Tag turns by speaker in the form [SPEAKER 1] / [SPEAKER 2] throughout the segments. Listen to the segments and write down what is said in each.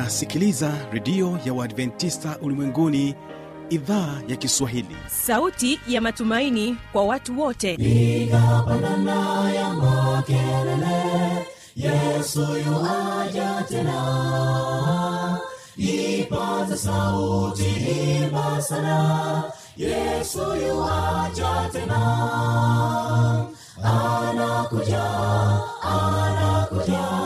[SPEAKER 1] unasikiliza redio ya uadventista ulimwenguni idhaa ya kiswahili.
[SPEAKER 2] Sauti ya matumaini kwa watu wote.
[SPEAKER 3] Ikapandana ya makelele yesu yuaja tena. Ipaze sauti imba sana yesu yuaja tena. Anakuja anakuja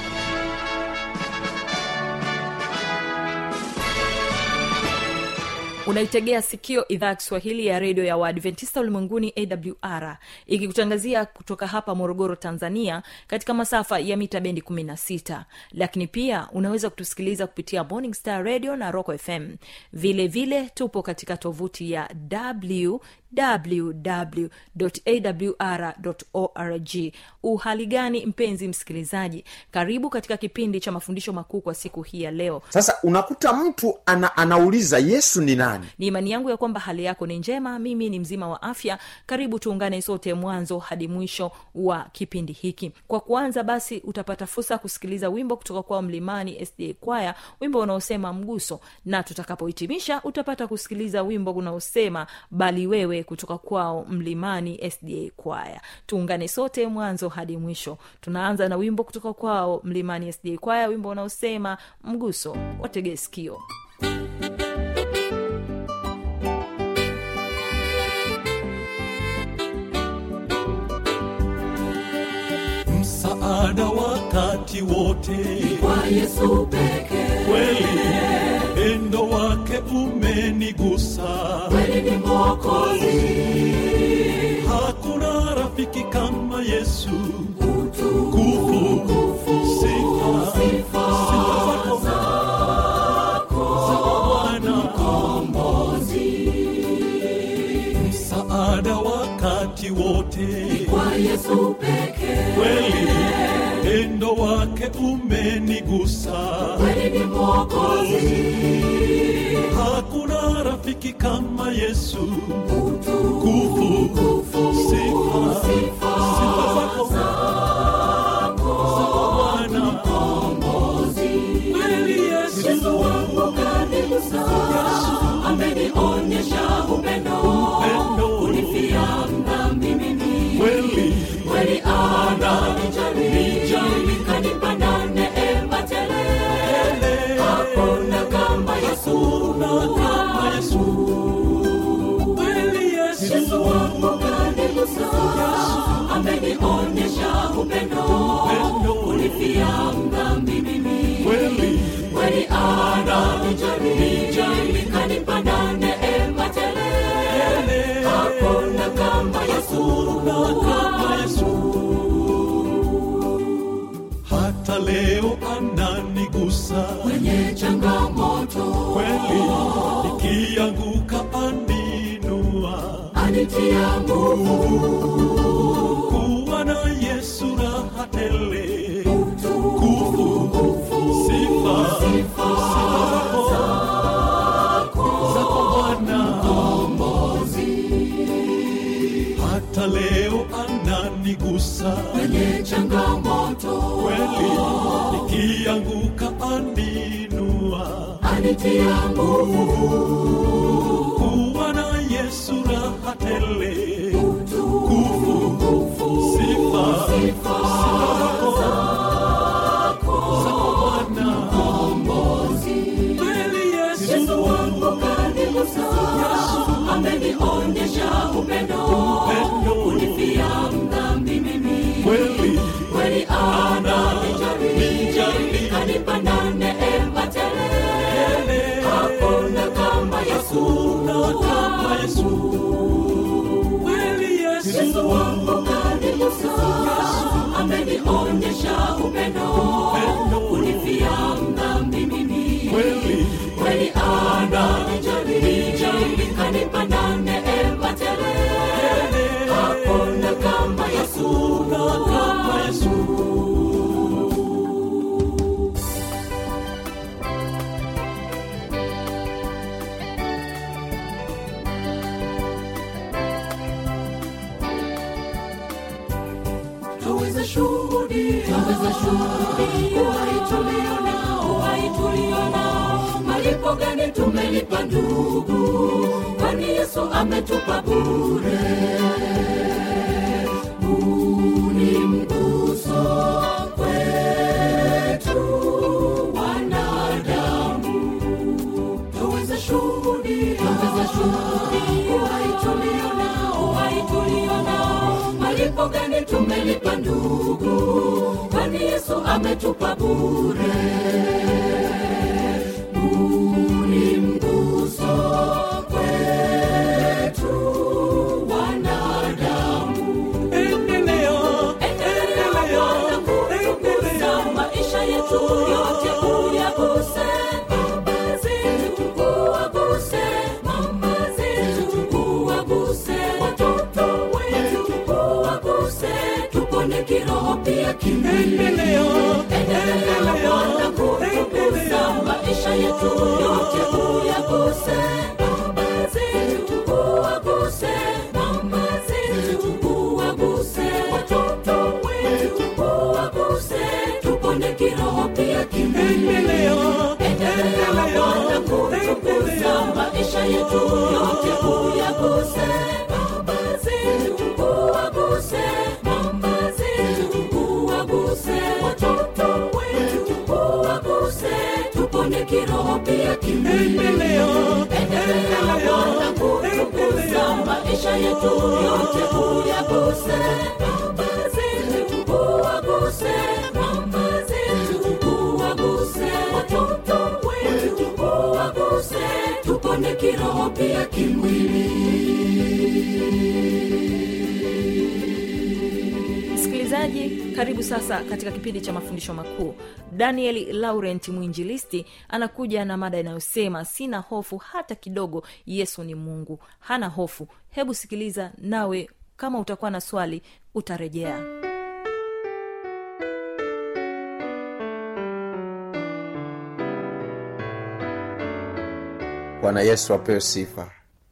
[SPEAKER 2] unaitegea sikio idhaa ya kiswahili ya redio ya waadventista ulimwenguni awr ikikutangazia kutoka hapa morogoro tanzania katika masafa ya mita bendi 16 lakini pia unaweza kutusikiliza kupitia morning star radio na rock fm vile vile tupo katika tovuti ya www.awr.org uhali gani mpenzi msikilizaji? Karibu katika kipindi cha mafundisho makuu kwa siku hii ya leo.
[SPEAKER 4] Sasa unakuta mtu ana, anauliza yesu ni nani
[SPEAKER 2] ni imani yangu ya kwamba hali yako ni njema. Mimi ni mzima wa afya. Karibu tuungane sote mwanzo hadi mwisho wa kipindi hiki. Kwa kuanza basi utapata fursa kusikiliza wimbo kutoka kwao mlimani sda kwaya wimbo unaosema mguso. Na tutakapohitimisha utapata kusikiliza wimbo unaosema bali wewe kutoka kwao mlimani sda kwaya. Tuungane sote mwanzo hadi mwisho. Tunaanza na wimbo kutoka kwao mlimani sda kwaya wimbo unaosema mguso. Watege
[SPEAKER 5] msaada wakati wote.
[SPEAKER 3] Kwa yesu pekee.
[SPEAKER 5] Kweli upendo wake umenigusa.
[SPEAKER 3] Kweli ni mwokozi.
[SPEAKER 5] Hakuna rafiki kama yesu.
[SPEAKER 3] Utukufu
[SPEAKER 5] sifa
[SPEAKER 3] sifa
[SPEAKER 5] zako. zako. Msaada wakati wote
[SPEAKER 3] kwa yesu pekee.
[SPEAKER 5] Kweli pendo wake umenigusa.
[SPEAKER 3] Kweli ni mwokozi.
[SPEAKER 5] Hakuna rafiki kama yesu.
[SPEAKER 3] Utukufu
[SPEAKER 5] sifa
[SPEAKER 3] sifa
[SPEAKER 5] sifa zako. zako. Bwana.
[SPEAKER 3] Kombozi
[SPEAKER 5] kweli
[SPEAKER 3] yesu.
[SPEAKER 5] Yesu
[SPEAKER 3] wangu kanigusa amenionyesha upendo kunifia mdhambi mimi.
[SPEAKER 5] Kweli.
[SPEAKER 3] Kweli ananijali kanipanda neema tele hakuna kama yesu
[SPEAKER 5] hata leo ananigusa.
[SPEAKER 3] Kwenye changamoto.
[SPEAKER 5] Kweli. Nikianguka aninua.
[SPEAKER 3] Anitia nguvu.
[SPEAKER 5] Kuwa na yesu raha tele kufu sifa zako zako bwana hata leo ananigusa.
[SPEAKER 3] Kwenye changamoto
[SPEAKER 5] kweli nikianguka aninua.
[SPEAKER 3] Anitia nguvu.
[SPEAKER 5] Kuwa na yesu raha tele. Sifa
[SPEAKER 3] sifa amenionyesha upendo kunifia dhambi yesu
[SPEAKER 2] gani tumelipa ndugu? Kwani yesu ametupa bure? Huu ni mguso malipo gani tumelipa ndugu? Kwani yesu ametupa bure
[SPEAKER 6] endelea
[SPEAKER 2] endelea Bwana kutukuza maisha yetu yote uyaguse maisha yetu yote uyaguse baba zetu uwaguse kiroho pia kimwili
[SPEAKER 7] msikilizaji karibu sasa katika kipindi cha mafundisho makuu. Daniel laurent mwinjilisti anakuja na mada inayosema sina hofu hata kidogo yesu ni mungu. Hana hofu. Hebu sikiliza nawe kama utakuwa na swali utarejea.
[SPEAKER 4] Bwana yesu apewe sifa.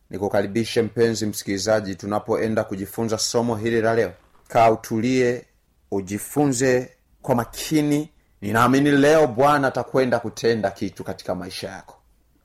[SPEAKER 4] Nikukaribishe mpenzi msikilizaji tunapoenda kujifunza somo hili la leo. Kaa utulie ujifunze kwa makini. Ninaamini leo bwana atakwenda kutenda kitu katika maisha yako.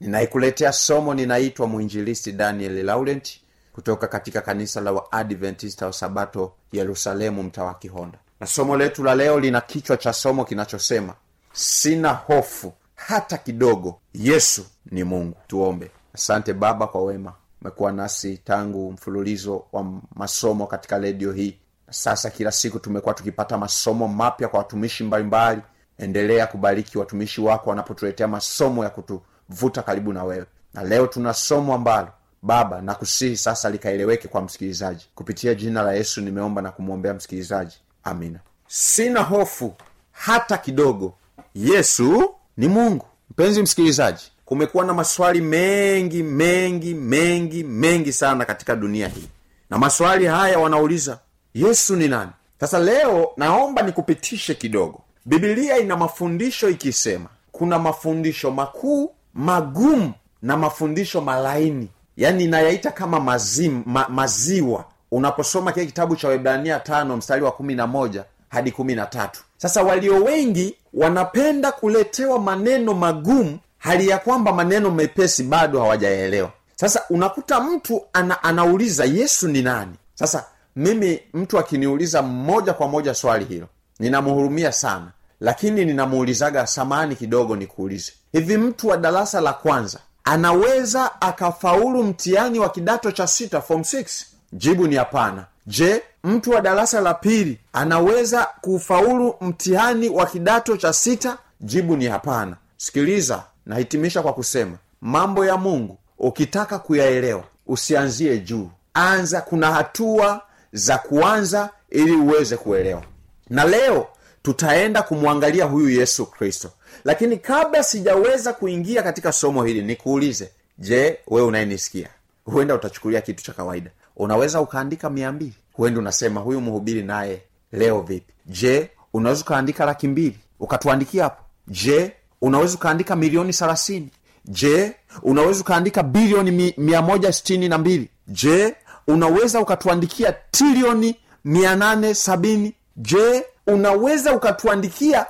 [SPEAKER 4] Ninaikuletea somo ninaitwa mwinjilisti daniel laurent kutoka katika kanisa la waadventista wa sabato yerusalemu mtaa wa kihonda. Na somo letu la leo lina kichwa cha somo kinachosema sina hofu hata kidogo yesu ni mungu. Tuombe. Asante baba kwa wema. Umekuwa nasi tangu mfululizo wa masomo katika redio hii sasa kila siku tumekuwa tukipata masomo mapya kwa watumishi mbalimbali. Endelea kubariki watumishi wako wanapotuletea masomo ya kutuvuta karibu na wewe. Na leo tuna somo ambalo baba na kusihi sasa likaeleweke kwa msikilizaji. Kupitia jina la yesu nimeomba na kumwombea msikilizaji. Amina. Sina hofu hata kidogo. Yesu ni mungu. Mpenzi msikilizaji kumekuwa na maswali mengi mengi mengi mengi sana katika dunia hii. Na maswali haya wanauliza yesu ni nani? Sasa leo naomba nikupitishe kidogo. Bibilia ina mafundisho ikisema kuna mafundisho makuu magumu na mafundisho malaini. Yaani inayaita kama mazim, ma, maziwa. Unaposoma kile kitabu cha webrania tano mstari wa kumi na moja hadi kumi na tatu. Sasa walio wengi wanapenda kuletewa maneno magumu hali ya kwamba maneno mepesi bado hawajaelewa sasa unakuta mtu ana, anauliza yesu ni nani? Sasa mimi mtu akiniuliza moja kwa moja swali hilo ninamhurumia sana. Lakini ninamuulizaga samani kidogo nikuulize. Hivi mtu wa darasa la kwanza anaweza akafaulu mtihani wa kidato cha sita form 6 jibu ni hapana. Je mtu wa darasa la pili anaweza kufaulu mtihani wa kidato cha sita? Jibu ni hapana. Sikiliza nahitimisha kwa kusema mambo ya mungu ukitaka kuyaelewa usianzie juu. Anza kuna hatua za kuanza ili uweze kuelewa. Na leo tutaenda kumwangalia huyu yesu kristo. Lakini kabla sijaweza kuingia katika somo hili nikuulize je wewe unayenisikia? Huenda utachukulia kitu cha kawaida. Unaweza ukaandika mia mbili. Huenda unasema huyu mhubiri naye leo vipi? Je unaweza ukaandika laki mbili? Ukatuandikia hapo. Je unaweza ukaandika milioni thelathini? Je unaweza ukaandika bilioni mi, mia moja sitini na mbili? Je unaweza ukatuandikia trilioni mia nane sabini. Je unaweza ukatuandikia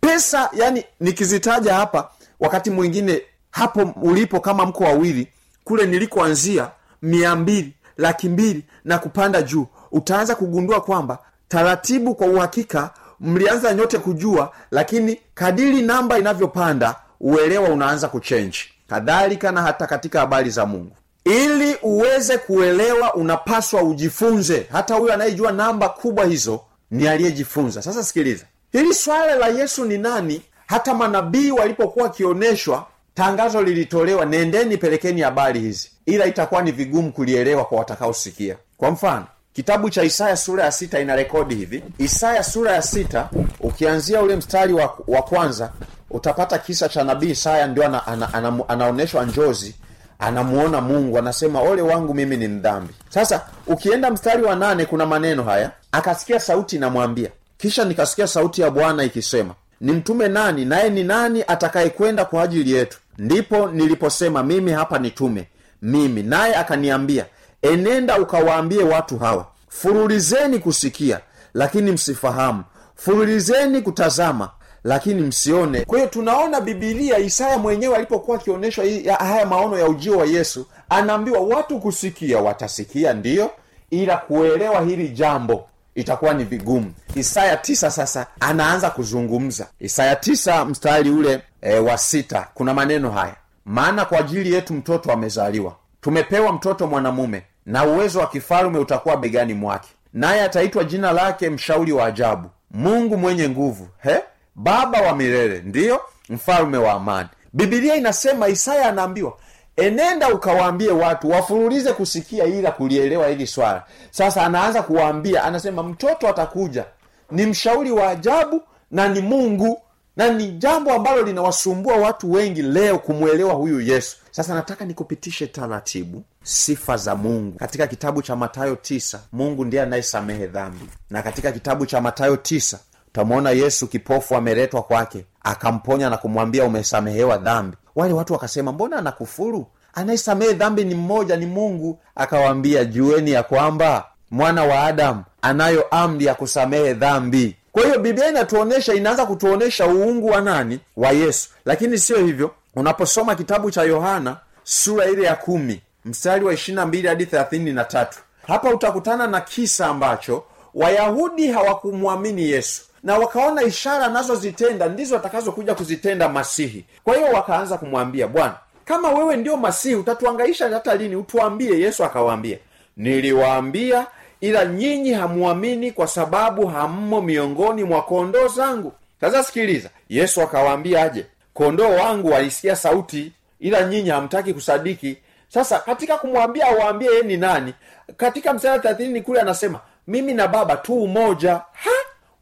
[SPEAKER 4] pesa yani nikizitaja hapa wakati mwingine hapo ulipo kama mko wawili kule nilikoanzia mia mbili laki mbili na kupanda juu utaanza kugundua kwamba taratibu kwa uhakika mlianza nyote kujua lakini kadiri namba inavyopanda uelewa unaanza kuchenji kadhalika na hata katika habari za mungu ili uweze kuelewa unapaswa ujifunze. Hata huyo anayejua namba kubwa hizo ni aliyejifunza. Sasa sikiliza. Hili swala la yesu ni nani? Hata manabii walipokuwa wakionyeshwa tangazo lilitolewa nendeni pelekeni habari hizi. Ila itakuwa ni vigumu kulielewa kwa watakaosikia. Kwa mfano kitabu cha isaya sura ya sita ina rekodi hivi. Isaya sura ya sita ukianzia ule mstari wa, wa kwanza utapata kisa cha nabii isaya ndio ana, ana, ana, anaonyeshwa njozi anamuona mungu anasema ole wangu mimi ni mdhambi. Sasa ukienda mstari wa nane kuna maneno haya. Akasikia sauti inamwambia. Kisha nikasikia sauti ya bwana ikisema nimtume nani? Naye ni nani atakayekwenda kwa ajili yetu? Ndipo niliposema mimi hapa nitume mimi. Naye akaniambia enenda ukawaambie watu hawa furulizeni kusikia lakini msifahamu. Furulizeni kutazama lakini msione. Kwa hiyo tunaona bibilia isaya mwenyewe alipokuwa akionyeshwa haya maono ya ujio wa yesu anaambiwa watu kusikia watasikia ndiyo ila kuelewa hili jambo itakuwa ni vigumu. Isaya tisa sasa anaanza kuzungumza. Isaya tisa mstari ule e, wa sita kuna maneno haya. Maana kwa ajili yetu mtoto amezaliwa. Tumepewa mtoto mwanamume na uwezo wa kifalume utakuwa begani mwake. Naye ataitwa jina lake mshauri wa ajabu. Mungu mwenye nguvu he baba wa milele ndiyo mfalme wa amani. Bibilia inasema isaya anaambiwa enenda ukawaambie watu wafurulize kusikia ila kulielewa hili swala. Sasa anaanza kuwaambia anasema mtoto atakuja. Ni mshauri wa ajabu na ni mungu na ni jambo ambalo linawasumbua watu wengi leo kumwelewa huyu yesu. Sasa nataka nikupitishe taratibu sifa za mungu. Katika kitabu cha matayo tisa mungu ndiye anayesamehe dhambi. Na katika kitabu cha matayo tisa utamwona yesu kipofu ameletwa kwake akamponya na kumwambia umesamehewa dhambi. Wale watu wakasema mbona anakufuru? Anayesamehe dhambi ni mmoja ni mungu. Akawaambia jueni ya kwamba mwana wa adamu anayo amri ya kusamehe dhambi. Kwa hiyo biblia inatuonesha inaanza kutuonyesha uungu wa nani? Wa yesu. Lakini siyo hivyo. Unaposoma kitabu cha yohana sura ile ya kumi mstari wa ishirina mbili hadi thelathini na tatu hapa utakutana na kisa ambacho wayahudi hawakumwamini yesu na wakaona ishara anazozitenda ndizo atakazokuja kuzitenda masihi. Kwa hiyo wakaanza kumwambia bwana kama wewe ndio masihi utatuangaisha hata lini? Utuambie. Yesu akawaambia niliwaambia ila nyinyi hamuamini kwa sababu hammo miongoni mwa kondoo zangu. Sasa sikiliza yesu akawaambia aje kondoo wangu walisikia sauti ila nyinyi hamtaki kusadiki. Sasa katika kumwambia awaambie ye ni nani katika msara thelathini kule anasema mimi na baba tu umoja ha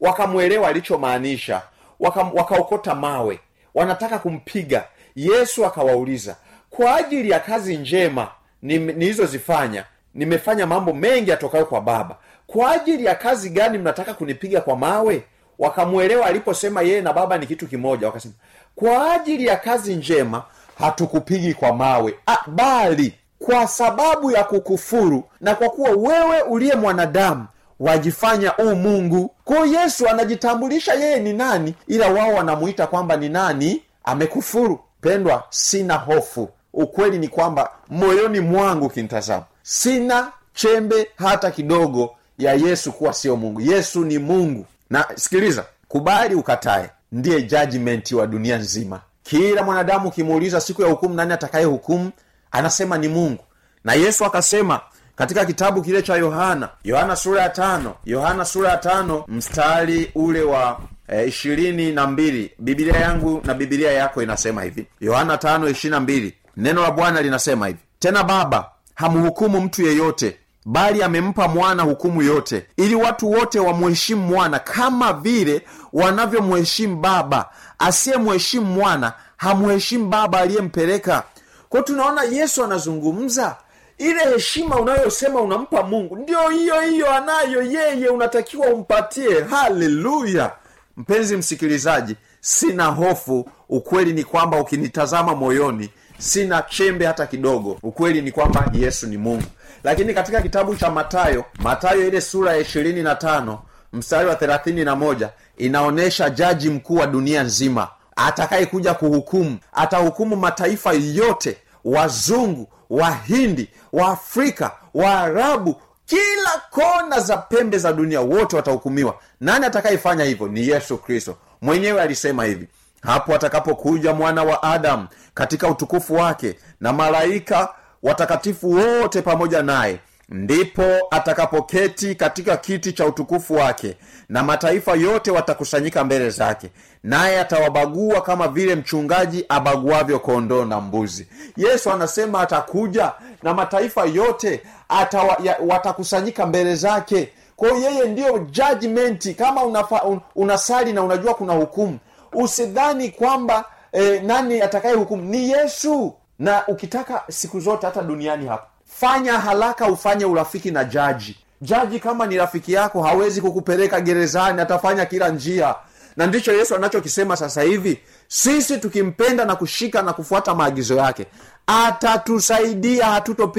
[SPEAKER 4] wakamwelewa alichomaanisha. Waka- wakaokota mawe. Wanataka kumpiga. Yesu akawauliza kwa ajili ya kazi njema ni- nilizozifanya nimefanya mambo mengi yatokayo kwa baba. Kwa ajili ya kazi gani mnataka kunipiga kwa mawe? Wakamwelewa aliposema yeye na baba ni kitu kimoja. Wakasema kwa ajili ya kazi njema hatukupigi kwa mawe bali kwa sababu ya kukufuru na kwa kuwa wewe uliye mwanadamu wajifanya u mungu. Kwayo yesu anajitambulisha yeye ni nani ila wao wanamuita kwamba ni nani amekufuru. Pendwa sina hofu. Ukweli ni kwamba moyoni mwangu kinitazama sina chembe hata kidogo ya yesu kuwa sio mungu. Yesu ni mungu. Na sikiliza kubali ukatae ndiye jajimenti wa dunia nzima. Kila mwanadamu ukimuuliza siku ya hukumu nani atakaye hukumu anasema ni mungu. Na yesu akasema katika kitabu kile cha yohana yohana sura ya tano yohana sura ya tano mstari ule wa ishirini na mbili. Bibilia yangu na bibilia yako inasema hivi. Yohana tano ishirini na mbili. Neno la bwana linasema hivi. Tena baba hamhukumu mtu yeyote bali amempa mwana hukumu yote ili watu wote wamuheshimu mwana kama vile wanavyomuheshimu baba. Asiyemuheshimu mwana hamuheshimu baba aliyempeleka. Kwao tunaona yesu anazungumza ile heshima unayosema unampa mungu ndio hiyo hiyo anayo yeye unatakiwa umpatie. Haleluya! Mpenzi msikilizaji sina hofu. Ukweli ni kwamba ukinitazama moyoni sina chembe hata kidogo. Ukweli ni kwamba yesu ni mungu. Lakini katika kitabu cha matayo matayo ile sura ya ishirini na tano mstari wa thelathini na moja inaonyesha jaji mkuu wa dunia nzima atakayekuja kuhukumu atahukumu mataifa yote wazungu wahindi waafrika waarabu kila kona za pembe za dunia wote watahukumiwa. Nani atakayefanya hivyo? Ni yesu kristo. Mwenyewe alisema hivi hapo atakapokuja mwana wa adamu katika utukufu wake na malaika watakatifu wote pamoja naye ndipo atakapoketi katika kiti cha utukufu wake na mataifa yote watakusanyika mbele zake naye atawabagua kama vile mchungaji abaguavyo kondoo na mbuzi. Yesu anasema atakuja na mataifa yote atawa, ya, watakusanyika mbele zake. Kwao yeye ndiyo jajmenti kama unafa, un, unasali na unajua kuna hukumu usidhani kwamba eh, nani atakaye hukumu ni yesu. Na ukitaka siku zote hata duniani hapa fanya haraka ufanye urafiki na jaji. Jaji kama ni rafiki yako hawezi kukupeleka gerezani atafanya kila njia. Na ndicho yesu anachokisema sasa hivi. Sisi tukimpenda na kushika na kufuata maagizo yake atatusaidia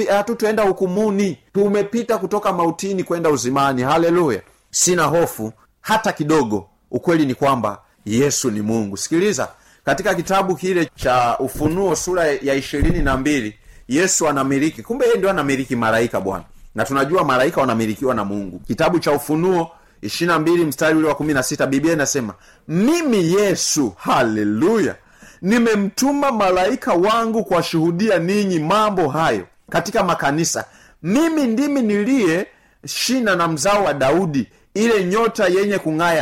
[SPEAKER 4] hatutoenda hukumuni. Tumepita kutoka mautini kwenda uzimani. Haleluya. Sina hofu hata kidogo. Ukweli ni kwamba yesu ni mungu. Sikiliza katika kitabu kile cha ufunuo sura ya ishirini na mbili yesu anamiliki. Kumbe yeye ndio anamiliki malaika bwana. Na tunajua malaika wanamilikiwa na mungu. Kitabu cha ufunuo ishirina mbili mstari ule wa kumi na sita biblia inasema mimi yesu haleluya nimemtuma malaika wangu kuwashuhudia ninyi mambo hayo katika makanisa. Mimi ndimi niliye shina na mzao wa daudi ile nyota yenye kung'aa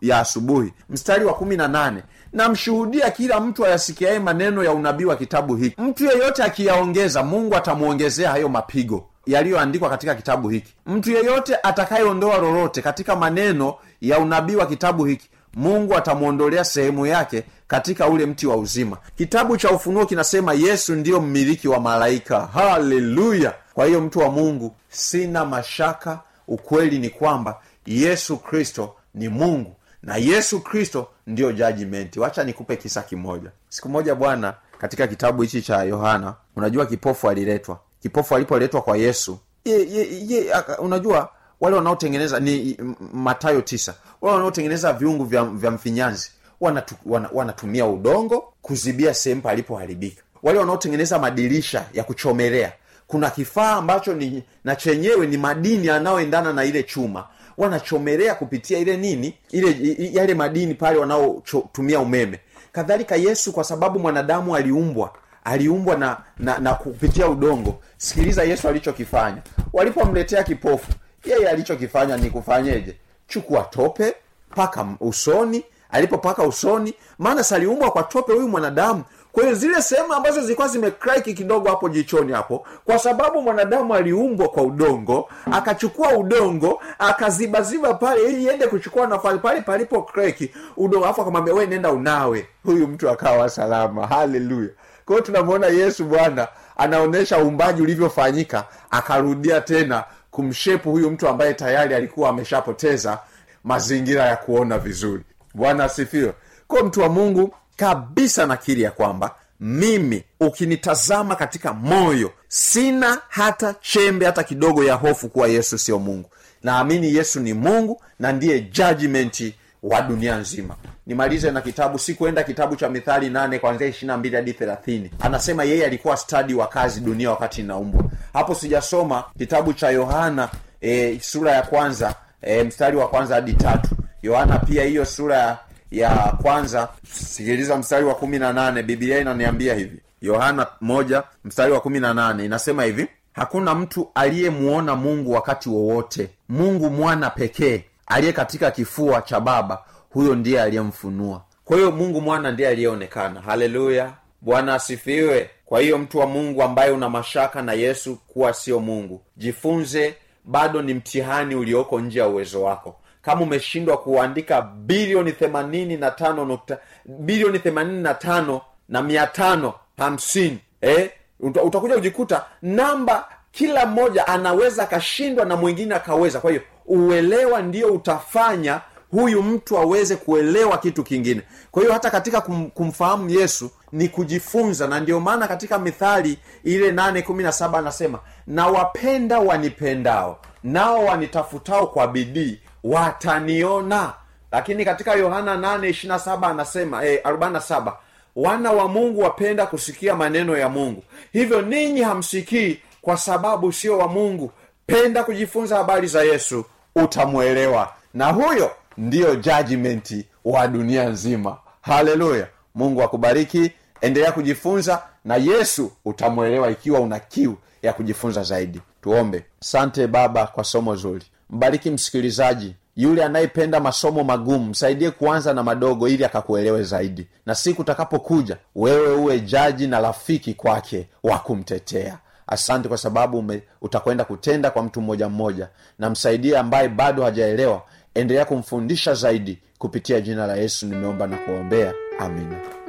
[SPEAKER 4] ya, asubuhi. Mstari wa kumi na nane namshuhudia kila mtu ayasikiaye maneno ya unabii wa kitabu hiki. Mtu yeyote akiyaongeza mungu atamwongezea hayo mapigo yaliyoandikwa katika kitabu hiki. Mtu yeyote atakayeondoa lolote katika maneno ya unabii wa kitabu hiki mungu atamwondolea sehemu yake katika ule mti wa uzima. Kitabu cha ufunuo kinasema yesu ndiyo mmiliki wa malaika. Haleluya! Kwa hiyo mtu wa mungu sina mashaka ukweli ni kwamba yesu kristo ni mungu na yesu kristo ndiyo jajimenti wacha nikupe kisa kimoja. Siku moja bwana katika kitabu hichi cha yohana unajua kipofu aliletwa. Kipofu alipoletwa kwa yesu ye, ye, ye, unajua wale wanaotengeneza ni matayo tisa. Wale wanaotengeneza viungu vya, vya mfinyanzi wanatu, wana, wanatumia udongo kuzibia sehemu palipoharibika. Wale wanaotengeneza madirisha ya kuchomelea kuna kifaa ambacho ni na chenyewe ni madini yanayoendana na ile chuma wanachomelea kupitia ile nini ile yale madini pale wanaotumia umeme. Kadhalika yesu kwa sababu mwanadamu aliumbwa aliumbwa na, na na kupitia udongo. Sikiliza yesu alichokifanya. Walipomletea kipofu yeye alichokifanya ni kufanyeje? Chukua tope paka usoni. Alipopaka usoni maana saliumbwa kwa tope huyu mwanadamu kwa zile sehemu ambazo zilikuwa zimekraki kidogo hapo jichoni hapo kwa sababu mwanadamu aliumbwa kwa udongo akachukua udongo akazibaziba pale ili iende kuchukua nafasi pale palipo kreki udongo afu akamwambia we nenda unawe. Huyu mtu akawa salama. Haleluya. Kwa tunamwona yesu bwana anaonyesha uumbaji ulivyofanyika akarudia tena kumshepu huyu mtu ambaye tayari alikuwa ameshapoteza mazingira ya kuona vizuri. Bwana asifiwe. Kwa mtu wa mungu kabisa nakiri ya kwamba mimi ukinitazama katika moyo sina hata chembe hata kidogo ya hofu kuwa yesu sio mungu. Naamini yesu ni mungu na ndiye judgmenti wa dunia nzima. Nimalize na kitabu sikuenda kitabu cha mithali nane kwanzia ishirina mbili hadi thelathini. Anasema yeye alikuwa stadi wa kazi dunia wakati inaumbwa hapo sijasoma kitabu cha yohana e, sura ya kwanza e, mstari wa kwanza hadi tatu. Yohana pia hiyo sura ya, ya kwanza sikiliza mstari wa kumi na nane biblia inaniambia hivi. Yohana moja mstari wa kumi na nane inasema hivi. Hakuna mtu aliyemuona mungu wakati wowote. Mungu mwana pekee aliye katika kifua cha baba huyo ndiye aliyemfunua. Kwa hiyo mungu mwana ndiye aliyeonekana. Haleluya! Bwana asifiwe! Kwa hiyo mtu wa mungu ambaye una mashaka na yesu kuwa sio mungu jifunze bado ni mtihani ulioko nje ya uwezo wako kama umeshindwa kuandika bilioni themanini na tano nukta bilioni themanini na tano na mia tano hamsini eh? Utakuja kujikuta namba kila mmoja anaweza akashindwa na mwingine akaweza kwa hiyo uelewa ndio utafanya huyu mtu aweze kuelewa kitu kingine kwa hiyo hata katika kum, kumfahamu yesu ni kujifunza na ndio maana katika mithali ile nane kumi na saba anasema na wapenda wanipendao nao wanitafutao kwa bidii wataniona. Lakini katika yohana 8 anasema eh, 47 wana wa mungu wapenda kusikia maneno ya mungu. Hivyo ninyi hamsikii kwa sababu sio wa mungu. Penda kujifunza habari za yesu utamwelewa. Na huyo ndiyo judgmenti wa dunia nzima. Haleluya. Mungu akubariki. Endelea kujifunza na yesu utamwelewa ikiwa una kiu ya kujifunza zaidi. Tuombe. Sante baba kwa somo zuri mbariki msikilizaji yule anayependa masomo magumu msaidie kuanza na madogo ili akakuelewe zaidi. Na siku utakapokuja wewe uwe jaji na rafiki kwake wa kumtetea. Asante kwa sababu utakwenda kutenda kwa mtu mmoja mmoja. Na msaidie ambaye bado hajaelewa endelea kumfundisha zaidi kupitia jina la yesu nimeomba na kuombea. Amina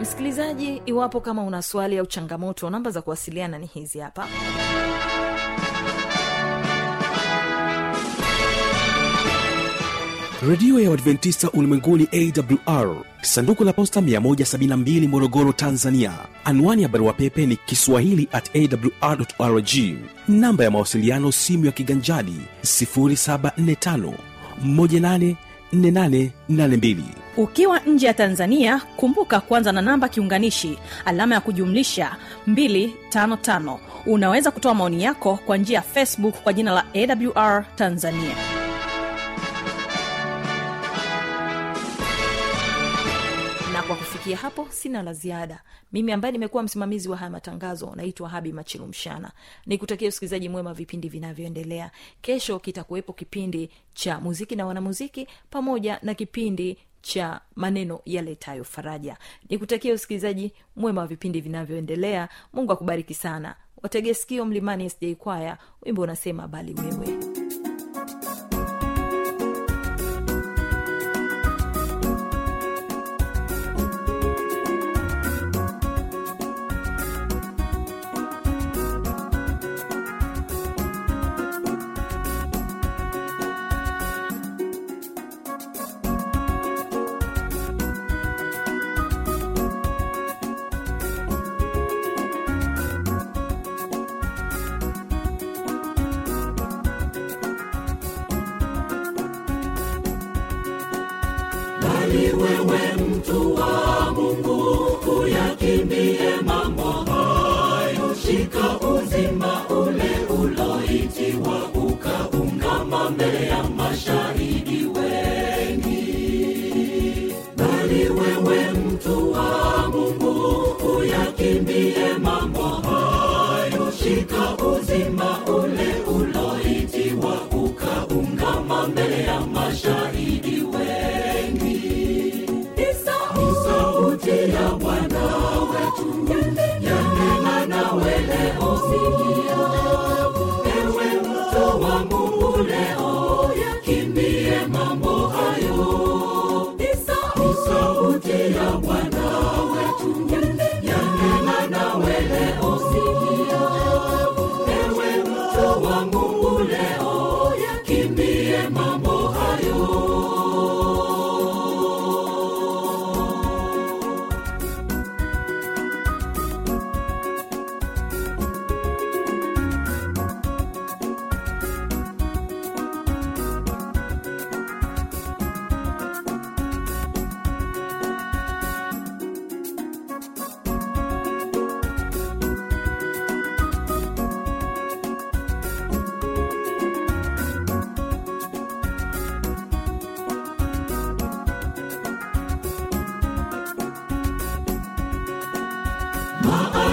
[SPEAKER 2] msikilizaji iwapo kama una swali au changamoto namba za kuwasiliana ni hizi hapa.
[SPEAKER 1] Redio ya uadventista ulimwenguni awr sanduku la posta 172 morogoro tanzania. Anwani ya barua pepe ni kiswahili at awrrg namba ya mawasiliano simu ya kiganjadi 745 184882
[SPEAKER 8] ukiwa nje ya tanzania kumbuka kwanza na namba kiunganishi alama ya kujumlisha 255 unaweza kutoa maoni yako kwa njia ya facebook kwa jina la awr tanzania.
[SPEAKER 2] Na kwa kufikia hapo sina la ziada. Mimi ambaye nimekuwa msimamizi wa haya matangazo naitwa habi machilumshana nikutakia usikilizaji mwema vipindi vinavyoendelea. Kesho kitakuwepo kipindi cha muziki na wanamuziki pamoja na kipindi cha maneno yaletayo faraja. Ni kutakia usikilizaji mwema wa vipindi vinavyoendelea. Mungu akubariki sana. Wategeskio mlimani sj kwaya. Wimbo unasema bali wewe
[SPEAKER 3] wewe mtu wa wetu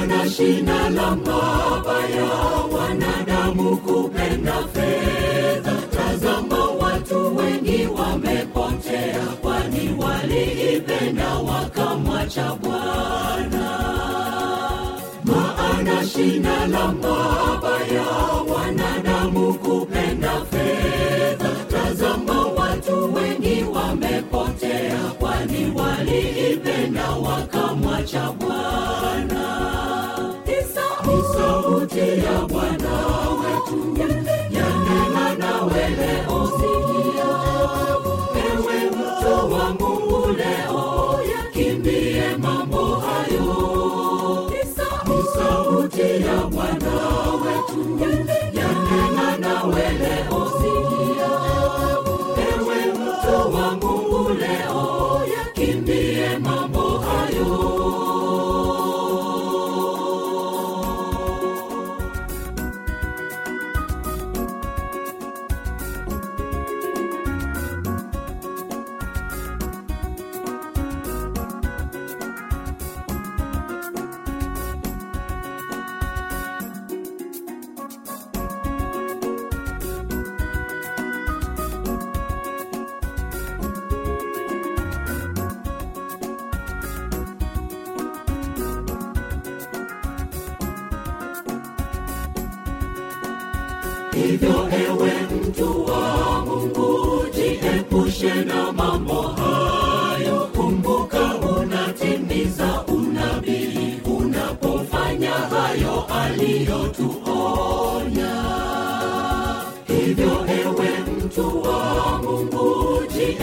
[SPEAKER 3] maana shina la mabaya wanadamu kupenda fedha. Tazama watu wengi wamepotea kwani waliipenda wakamwacha bwana. Maana shina la mabaya wanadamu kupenda fedha wamepotea kwani waliipenda wakamwacha bwana. Ni sauti ya bwana wetu yanena nawe leo sikia ewe mto wa mungu leo yakimbie mambo hayo. Ni sauti ya hivyo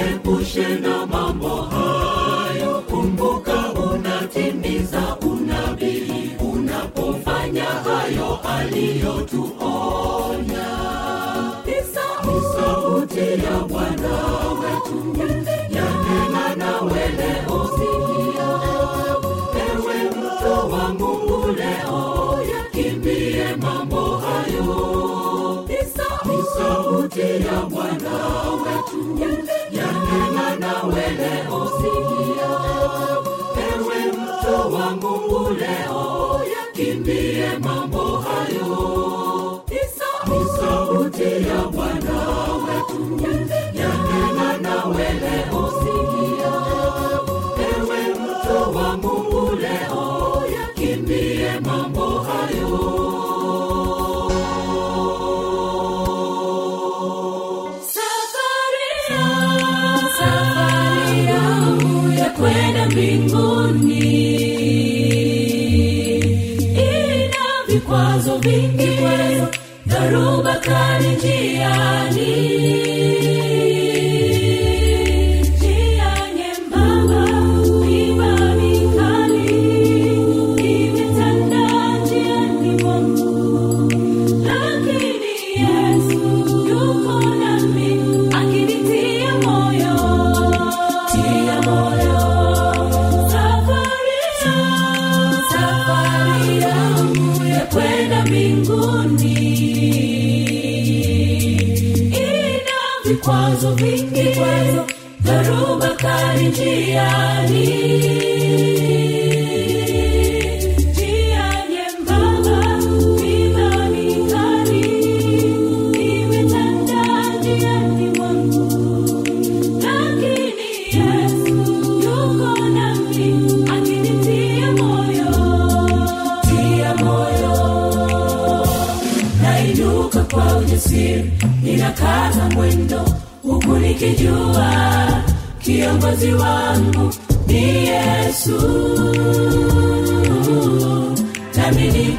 [SPEAKER 3] jiepushe na mambo hayo. Kumbuka unatimiza unabii. Unapofanya hayo aliyotuonya. Ni sauti ya bwana wetu. Yanena nawe leo sikia ewe mto wa mungu yakimbie mambo hayo. Sauti ya bwana wetu yanena nawe leo sikia ewe mto wa mungu leo yakimbie mambo hayo. Ni sauti ya bwana wetu. Yanena na leo vikwazo kwenda mbinguni. Ina vikwazo vingi dharuba kali njiani nikijua kiongozi wangu ni yesu. Nami